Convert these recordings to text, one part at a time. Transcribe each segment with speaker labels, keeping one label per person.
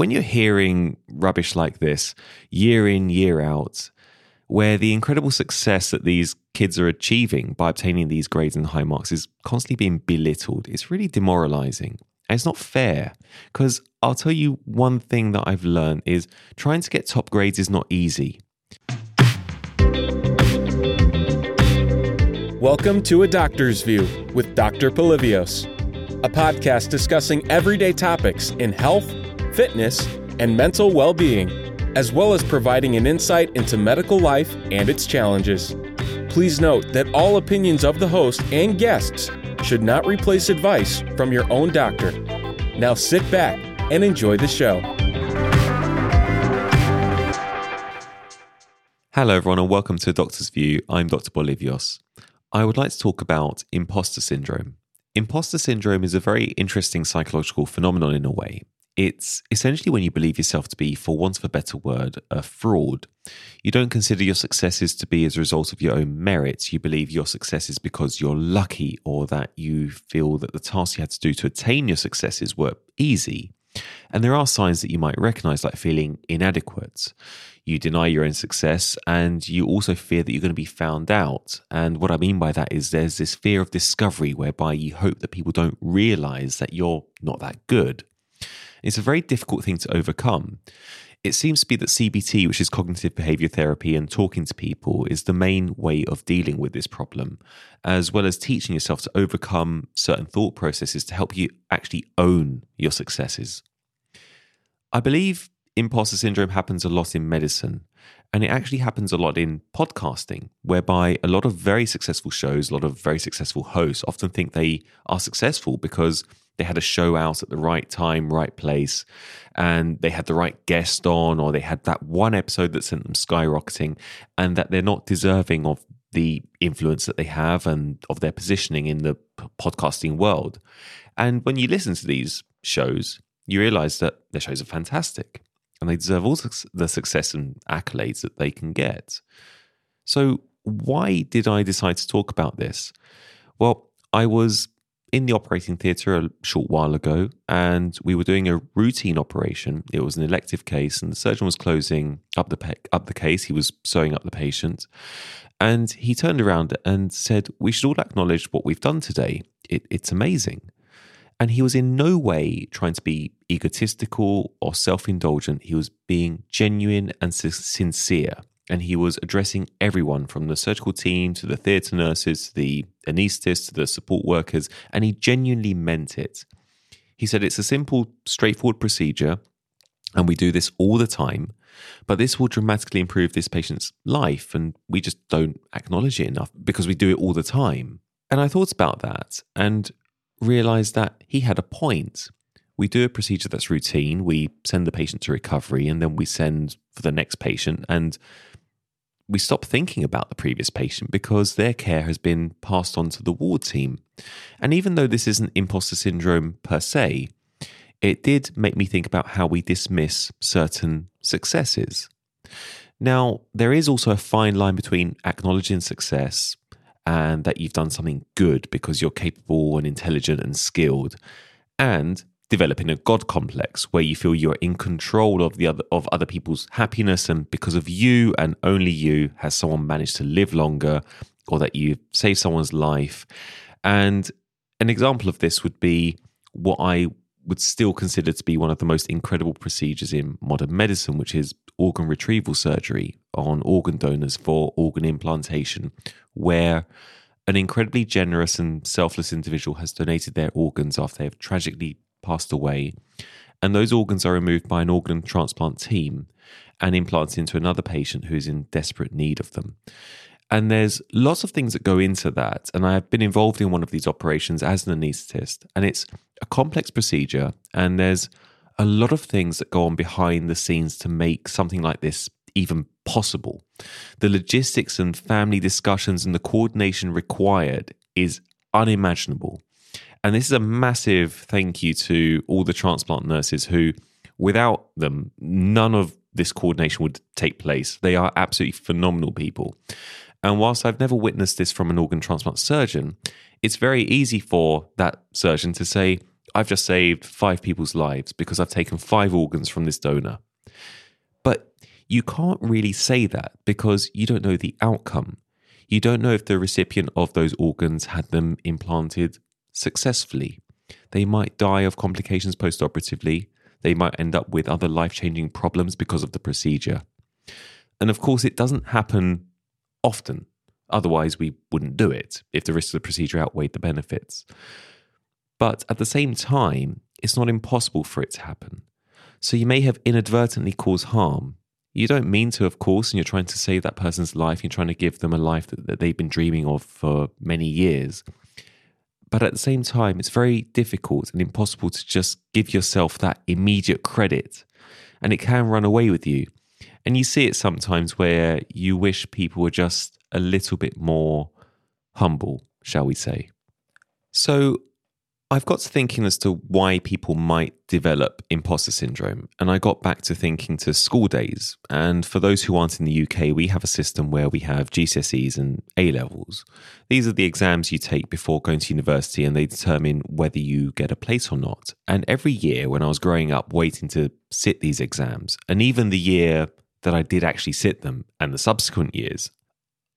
Speaker 1: when you're hearing rubbish like this year in, year out, where the incredible success that these kids are achieving by obtaining these grades and high marks is constantly being belittled, it's really demoralizing. And it's not fair because I'll tell you one thing that I've learned is trying to get top grades is not easy.
Speaker 2: Welcome to A Doctor's View with Dr. Polyvios, a podcast discussing everyday topics in health, fitness, and mental well being, as well as providing an insight into medical life and its challenges. Please note that all opinions of the host and guests should not replace advice from your own doctor. Now sit back and enjoy the show.
Speaker 1: Hello, everyone, and welcome to Doctor's View. I'm Dr. Polyvios. I would like to talk about imposter syndrome. Imposter syndrome is a very interesting psychological phenomenon in a way. It's essentially when you believe yourself to be, for want of a better word, a fraud. You don't consider your successes to be as a result of your own merits. You believe your success is because you're lucky or that you feel that the tasks you had to do to attain your successes were easy. And there are signs that you might recognize, like feeling inadequate. You deny your own success and you also fear that you're going to be found out. And what I mean by that is there's this fear of discovery whereby you hope that people don't realize that you're not that good. It's a very difficult thing to overcome. It seems to be that CBT, which is cognitive behavior therapy and talking to people, is the main way of dealing with this problem, as well as teaching yourself to overcome certain thought processes to help you actually own your successes. I believe imposter syndrome happens a lot in medicine, and it actually happens a lot in podcasting, whereby a lot of very successful shows, a lot of very successful hosts often think they are successful because they had a show out at the right time, right place, and they had the right guest on, or they had that one episode that sent them skyrocketing, and that they're not deserving of the influence that they have and of their positioning in the podcasting world. And when you listen to these shows, you realize that their shows are fantastic and they deserve all the success and accolades that they can get. So, why did I decide to talk about this? Well, I was in the operating theatre a short while ago, and we were doing a routine operation. It was an elective case, and the surgeon was closing up the pe- up the case. He was sewing up the patient, and he turned around and said, "We should all acknowledge what we've done today. It, it's amazing." And he was in no way trying to be egotistical or self indulgent. He was being genuine and sincere and he was addressing everyone from the surgical team to the theatre nurses, to the anaesthetists, to the support workers, and he genuinely meant it. He said it's a simple, straightforward procedure, and we do this all the time, but this will dramatically improve this patient's life, and we just don't acknowledge it enough because we do it all the time. And I thought about that and realized that he had a point. We do a procedure that's routine. We send the patient to recovery and then we send for the next patient. And we stop thinking about the previous patient because their care has been passed on to the ward team. And even though this isn't imposter syndrome per se, it did make me think about how we dismiss certain successes. Now, there is also a fine line between acknowledging success and that you've done something good because you're capable and intelligent and skilled, and developing a god complex where you feel you're in control of the other of other people's happiness and because of you and only you has someone managed to live longer or that you saved someone's life. And an example of this would be what I would still consider to be one of the most incredible procedures in modern medicine which is organ retrieval surgery on organ donors for organ implantation where an incredibly generous and selfless individual has donated their organs after they have tragically passed away, and those organs are removed by an organ transplant team and implanted into another patient who is in desperate need of them. And there's lots of things that go into that. And I've been involved in one of these operations as an anaesthetist, and it's a complex procedure, and there's a lot of things that go on behind the scenes to make something like this even possible. The logistics and family discussions and the coordination required is unimaginable. And this is a massive thank you to all the transplant nurses who, without them, none of this coordination would take place. They are absolutely phenomenal people. And whilst I've never witnessed this from an organ transplant surgeon, it's very easy for that surgeon to say, I've just saved five people's lives because I've taken five organs from this donor. But you can't really say that because you don't know the outcome. You don't know if the recipient of those organs had them implanted successfully. They might die of complications postoperatively. They might end up with other life changing problems because of the procedure. And of course, it doesn't happen often. Otherwise, we wouldn't do it if the risks of the procedure outweighed the benefits. But at the same time, it's not impossible for it to happen. So you may have inadvertently caused harm. You don't mean to, of course, and you're trying to save that person's life. You're trying to give them a life that, that they've been dreaming of for many years. But at the same time, it's very difficult and impossible to just give yourself that immediate credit. And it can run away with you. And you see it sometimes where you wish people were just a little bit more humble, shall we say. So I've got to thinking as to why people might develop imposter syndrome. And I got back to thinking to school days. And for those who aren't in the UK, we have a system where we have GCSEs and A levels. These are the exams you take before going to university, and they determine whether you get a place or not. And every year, when I was growing up waiting to sit these exams, and even the year that I did actually sit them and the subsequent years,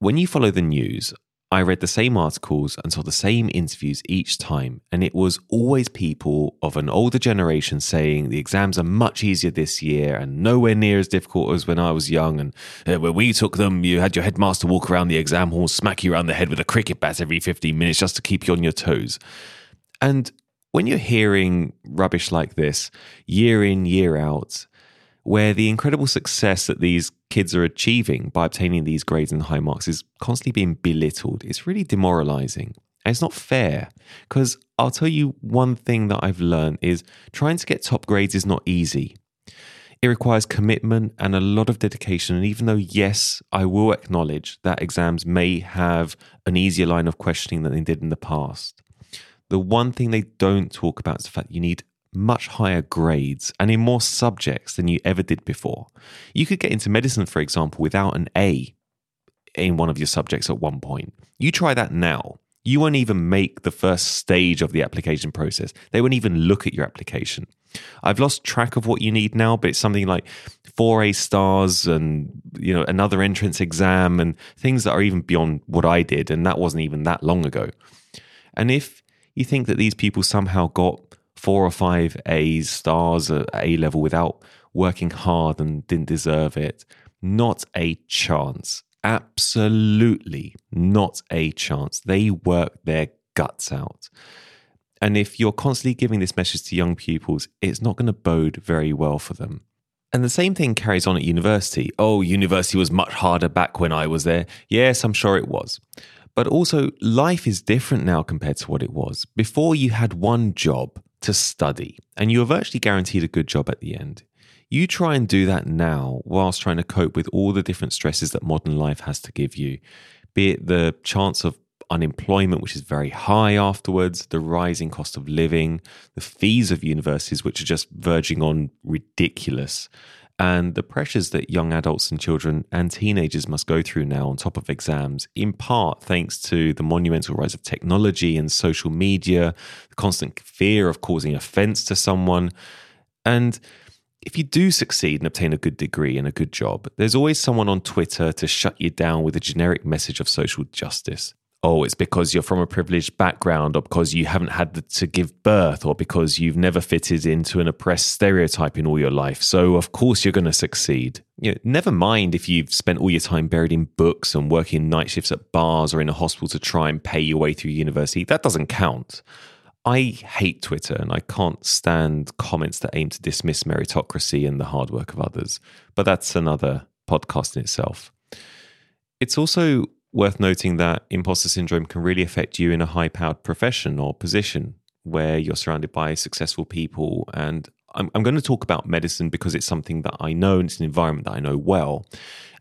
Speaker 1: when you follow the news, I read the same articles and saw the same interviews each time, and it was always people of an older generation saying the exams are much easier this year and nowhere near as difficult as when I was young. And uh, when we took them, you had your headmaster walk around the exam hall, smack you around the head with a cricket bat every 15 minutes just to keep you on your toes. And when you're hearing rubbish like this year in, year out, where the incredible success that these kids are achieving by obtaining these grades and high marks is constantly being belittled. It's really demoralizing. And it's not fair because I'll tell you one thing that I've learned is trying to get top grades is not easy. It requires commitment and a lot of dedication. And even though, yes, I will acknowledge that exams may have an easier line of questioning than they did in the past, the one thing they don't talk about is the fact you need much higher grades and in more subjects than you ever did before. You could get into medicine, for example, without an A in one of your subjects at one point. You try that now. You won't even make the first stage of the application process. They won't even look at your application. I've lost track of what you need now, but it's something like four A stars and you know another entrance exam and things that are even beyond what I did, and that wasn't even that long ago. And if you think that these people somehow got four or five A's, stars at A level without working hard and didn't deserve it. Not a chance. Absolutely not a chance. They work their guts out. And if you're constantly giving this message to young pupils, it's not going to bode very well for them. And the same thing carries on at university. Oh, university was much harder back when I was there. Yes, I'm sure it was. But also, life is different now compared to what it was. Before, you had one job to study, and you are virtually guaranteed a good job at the end. You try and do that now whilst trying to cope with all the different stresses that modern life has to give you, be it the chance of unemployment, which is very high afterwards, the rising cost of living, the fees of universities, which are just verging on ridiculous, and the pressures that young adults and children and teenagers must go through now on top of exams, in part thanks to the monumental rise of technology and social media, the constant fear of causing offense to someone. And if you do succeed and obtain a good degree and a good job, there's always someone on Twitter to shut you down with a generic message of social justice oh, it's because you're from a privileged background, or because you haven't had to give birth, or because you've never fitted into an oppressed stereotype in all your life. So, of course, you're going to succeed. You know, never mind if you've spent all your time buried in books and working night shifts at bars or in a hospital to try and pay your way through university. That doesn't count. I hate Twitter and I can't stand comments that aim to dismiss meritocracy and the hard work of others. But that's another podcast in itself. It's also worth noting that imposter syndrome can really affect you in a high powered profession or position where you're surrounded by successful people. And I'm, I'm, going to talk about medicine because it's something that I know and it's an environment that I know well.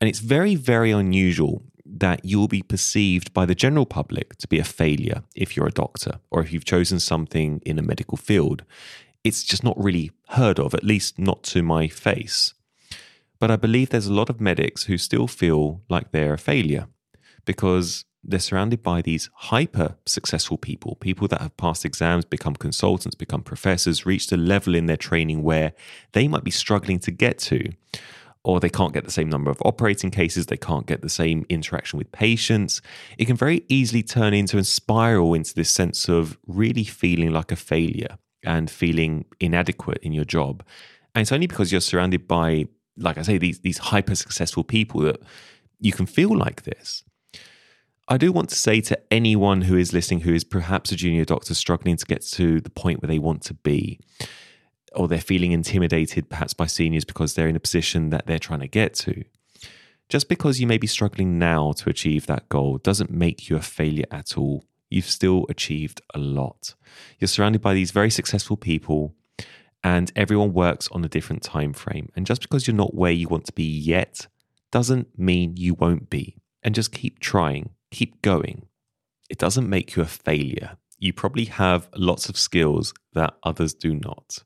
Speaker 1: And it's very, very unusual that you'll be perceived by the general public to be a failure if you're a doctor or if you've chosen something in a medical field. It's just not really heard of, at least not to my face. But I believe there's a lot of medics who still feel like they're a failure because they're surrounded by these hyper successful people, people that have passed exams, become consultants, become professors, reached a level in their training where they might be struggling to get to. Or they can't get the same number of operating cases, they can't get the same interaction with patients. It can very easily turn into and spiral into this sense of really feeling like a failure and feeling inadequate in your job. And it's only because you're surrounded by, like I say, these, these hyper successful people that you can feel like this. I do want to say to anyone who is listening who is perhaps a junior doctor struggling to get to the point where they want to be, or they're feeling intimidated perhaps by seniors because they're in a position that they're trying to get to. Just because you may be struggling now to achieve that goal doesn't make you a failure at all. You've still achieved a lot. You're surrounded by these very successful people and everyone works on a different time frame. And just because you're not where you want to be yet doesn't mean you won't be. And just keep trying keep going. It doesn't make you a failure. You probably have lots of skills that others do not.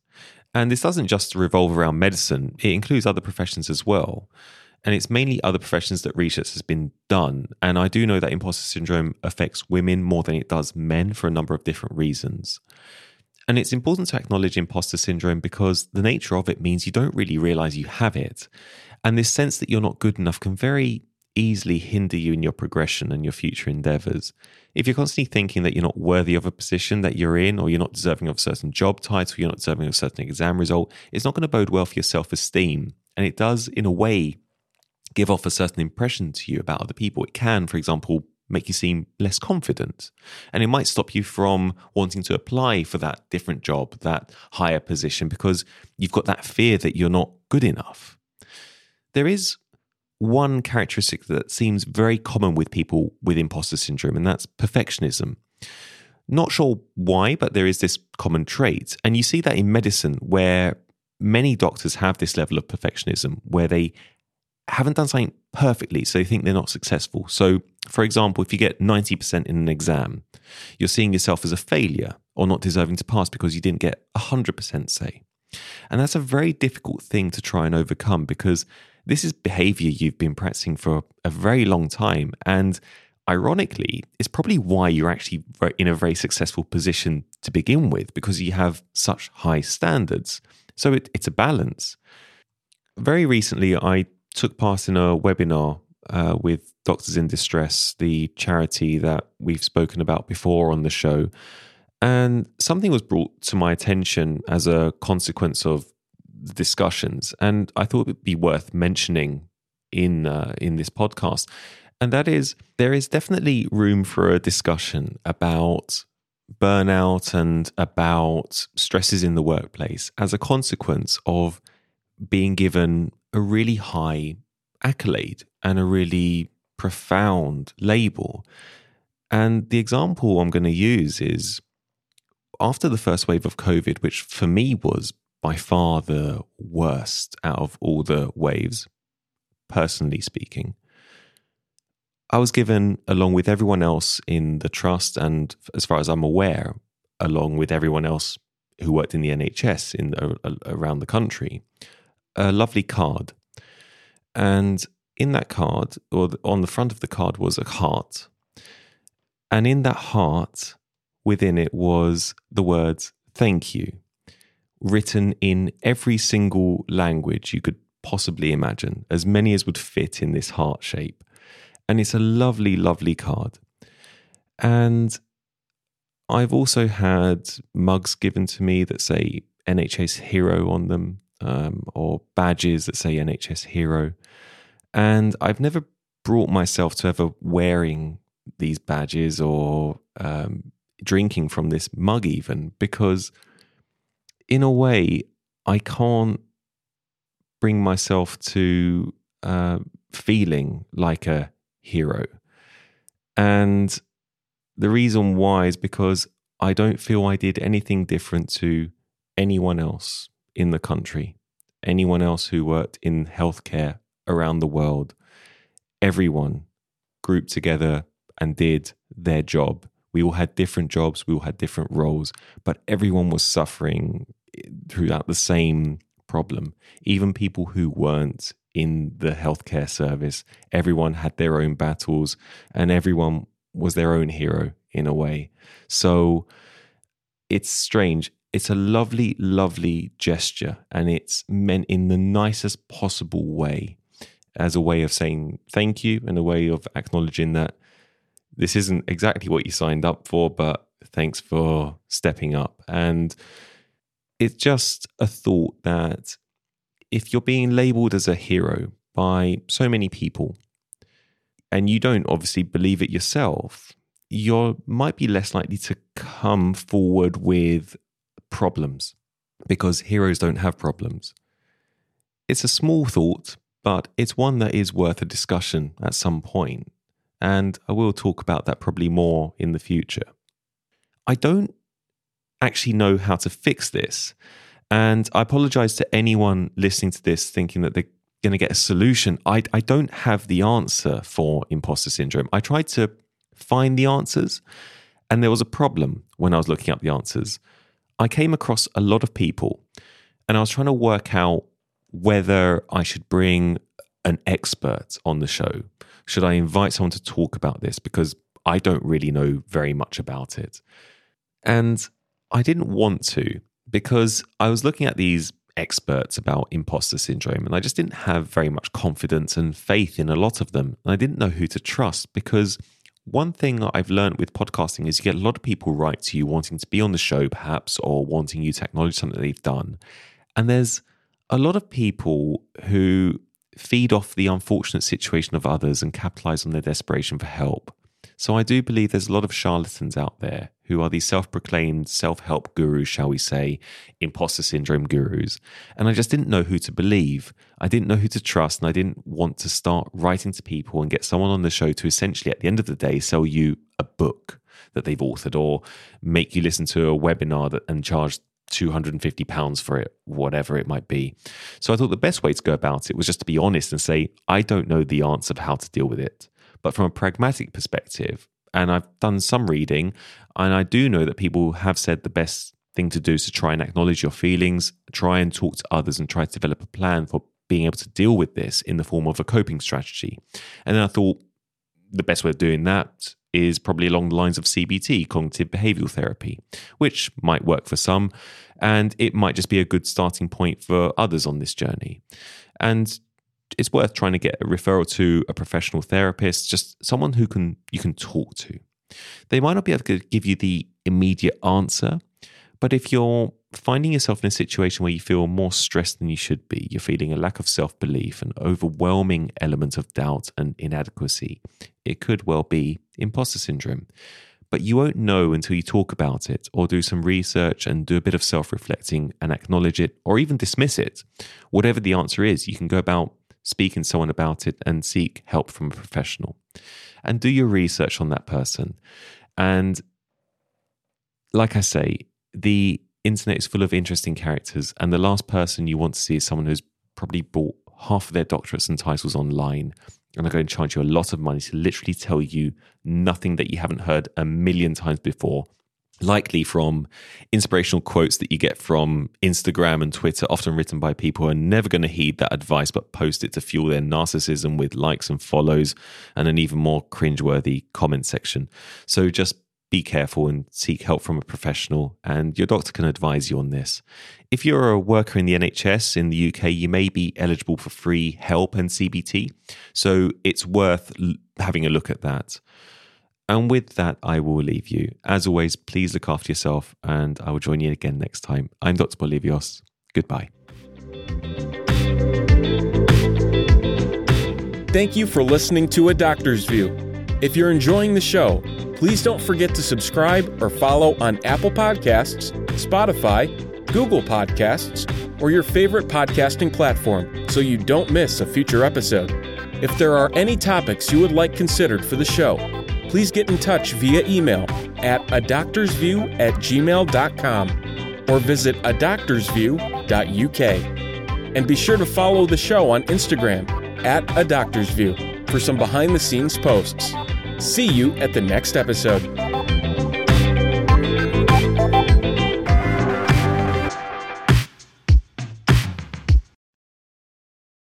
Speaker 1: And this doesn't just revolve around medicine, it includes other professions as well. And it's mainly other professions that research has been done. And I do know that imposter syndrome affects women more than it does men for a number of different reasons. And it's important to acknowledge imposter syndrome because the nature of it means you don't really realize you have it. And this sense that you're not good enough can very easily hinder you in your progression and your future endeavors. If you're constantly thinking that you're not worthy of a position that you're in, or you're not deserving of a certain job title, you're not deserving of a certain exam result, it's not going to bode well for your self esteem. And it does, in a way, give off a certain impression to you about other people. It can, for example, make you seem less confident. And it might stop you from wanting to apply for that different job, that higher position, because you've got that fear that you're not good enough. There is one characteristic that seems very common with people with imposter syndrome, and that's perfectionism. Not sure why, but there is this common trait. And you see that in medicine, where many doctors have this level of perfectionism, where they haven't done something perfectly, so they think they're not successful. So, for example, if you get 90% in an exam, you're seeing yourself as a failure or not deserving to pass because you didn't get 100%, say. And that's a very difficult thing to try and overcome because this is behavior you've been practicing for a very long time. And ironically, it's probably why you're actually in a very successful position to begin with, because you have such high standards. So it, it's a balance. Very recently, I took part in a webinar uh, with Doctors in Distress, the charity that we've spoken about before on the show. And something was brought to my attention as a consequence of discussions, and I thought it would be worth mentioning in uh, in this podcast, and that is there is definitely room for a discussion about burnout and about stresses in the workplace as a consequence of being given a really high accolade and a really profound label. And the example I'm going to use is after the first wave of COVID, which for me was by far the worst out of all the waves, personally speaking. I was given, along with everyone else in the trust, and as far as I'm aware, along with everyone else who worked in the NHS in uh, around the country, a lovely card. And in that card, or on the front of the card, was a heart. And in that heart, within it was the words, thank you written in every single language you could possibly imagine, as many as would fit in this heart shape. And it's a lovely, lovely card. And I've also had mugs given to me that say NHS Hero on them, um, or badges that say NHS Hero. And I've never brought myself to ever wearing these badges or um, drinking from this mug, even because in a way, I can't bring myself to uh, feeling like a hero. And the reason why is because I don't feel I did anything different to anyone else in the country, anyone else who worked in healthcare around the world. Everyone grouped together and did their job. We all had different jobs, we all had different roles, but everyone was suffering throughout the same problem. Even people who weren't in the healthcare service, everyone had their own battles and everyone was their own hero in a way. So it's strange. It's a lovely, lovely gesture, and it's meant in the nicest possible way as a way of saying thank you and a way of acknowledging that this isn't exactly what you signed up for, but thanks for stepping up. And it's just a thought that if you're being labeled as a hero by so many people and you don't obviously believe it yourself, you might be less likely to come forward with problems because heroes don't have problems. It's a small thought, but it's one that is worth a discussion at some point, and I will talk about that probably more in the future. I don't actually know how to fix this, and I apologize to anyone listening to this thinking that they're going to get a solution. I, I don't have the answer for imposter syndrome. I tried to find the answers. And there was a problem when I was looking up the answers. I came across a lot of people and I was trying to work out whether I should bring an expert on the show. Should I invite someone to talk about this? Because I don't really know very much about it. And I didn't want to because I was looking at these experts about imposter syndrome and I just didn't have very much confidence and faith in a lot of them. And I didn't know who to trust because one thing I've learned with podcasting is you get a lot of people write to you wanting to be on the show, perhaps, or wanting you to acknowledge something they've done. And there's a lot of people who feed off the unfortunate situation of others and capitalize on their desperation for help. So I do believe there's a lot of charlatans out there who are these self proclaimed self help gurus, shall we say, imposter syndrome gurus. And I just didn't know who to believe. I didn't know who to trust. And I didn't want to start writing to people and get someone on the show to essentially, at the end of the day, sell you a book that they've authored or make you listen to a webinar that, and charge 250 pounds for it, whatever it might be. So I thought the best way to go about it was just to be honest and say, I don't know the answer of how to deal with it. But from a pragmatic perspective, and I've done some reading, and I do know that people have said the best thing to do is to try and acknowledge your feelings, try and talk to others, and try to develop a plan for being able to deal with this in the form of a coping strategy. And then I thought the best way of doing that is probably along the lines of CBT, cognitive behavioral therapy, which might work for some, and it might just be a good starting point for others on this journey. And it's worth trying to get a referral to a professional therapist, just someone who can you can talk to. They might not be able to give you the immediate answer, but if you're finding yourself in a situation where you feel more stressed than you should be, you're feeling a lack of self belief, an overwhelming element of doubt and inadequacy, it could well be imposter syndrome. But you won't know until you talk about it or do some research and do a bit of self reflecting and acknowledge it or even dismiss it. Whatever the answer is, you can go about speaking to someone about it and seek help from a professional. And do your research on that person. And like I say, the internet is full of interesting characters, and the last person you want to see is someone who's probably bought half of their doctorates and titles online and are going to charge you a lot of money to literally tell you nothing that you haven't heard a million times before likely from inspirational quotes that you get from Instagram and Twitter, often written by people who are never going to heed that advice but post it to fuel their narcissism with likes and follows and an even more cringeworthy comment section. So just be careful and seek help from a professional, and your doctor can advise you on this. If you're a worker in the NHS in the UK, you may be eligible for free help and CBT, so it's worth having a look at that. And with that, I will leave you. As always, please look after yourself, and I will join you again next time. I'm Dr. Polyvios. Goodbye.
Speaker 2: Thank you for listening to A Doctor's View. If you're enjoying the show, please don't forget to subscribe or follow on Apple Podcasts, Spotify, Google Podcasts, or your favorite podcasting platform so you don't miss a future episode. If there are any topics you would like considered for the show, please get in touch via email at a doctor's view at gmail.com or visit a doctor's. And be sure to follow the show on Instagram at a doctor's view for some behind the scenes posts. See you at the next episode.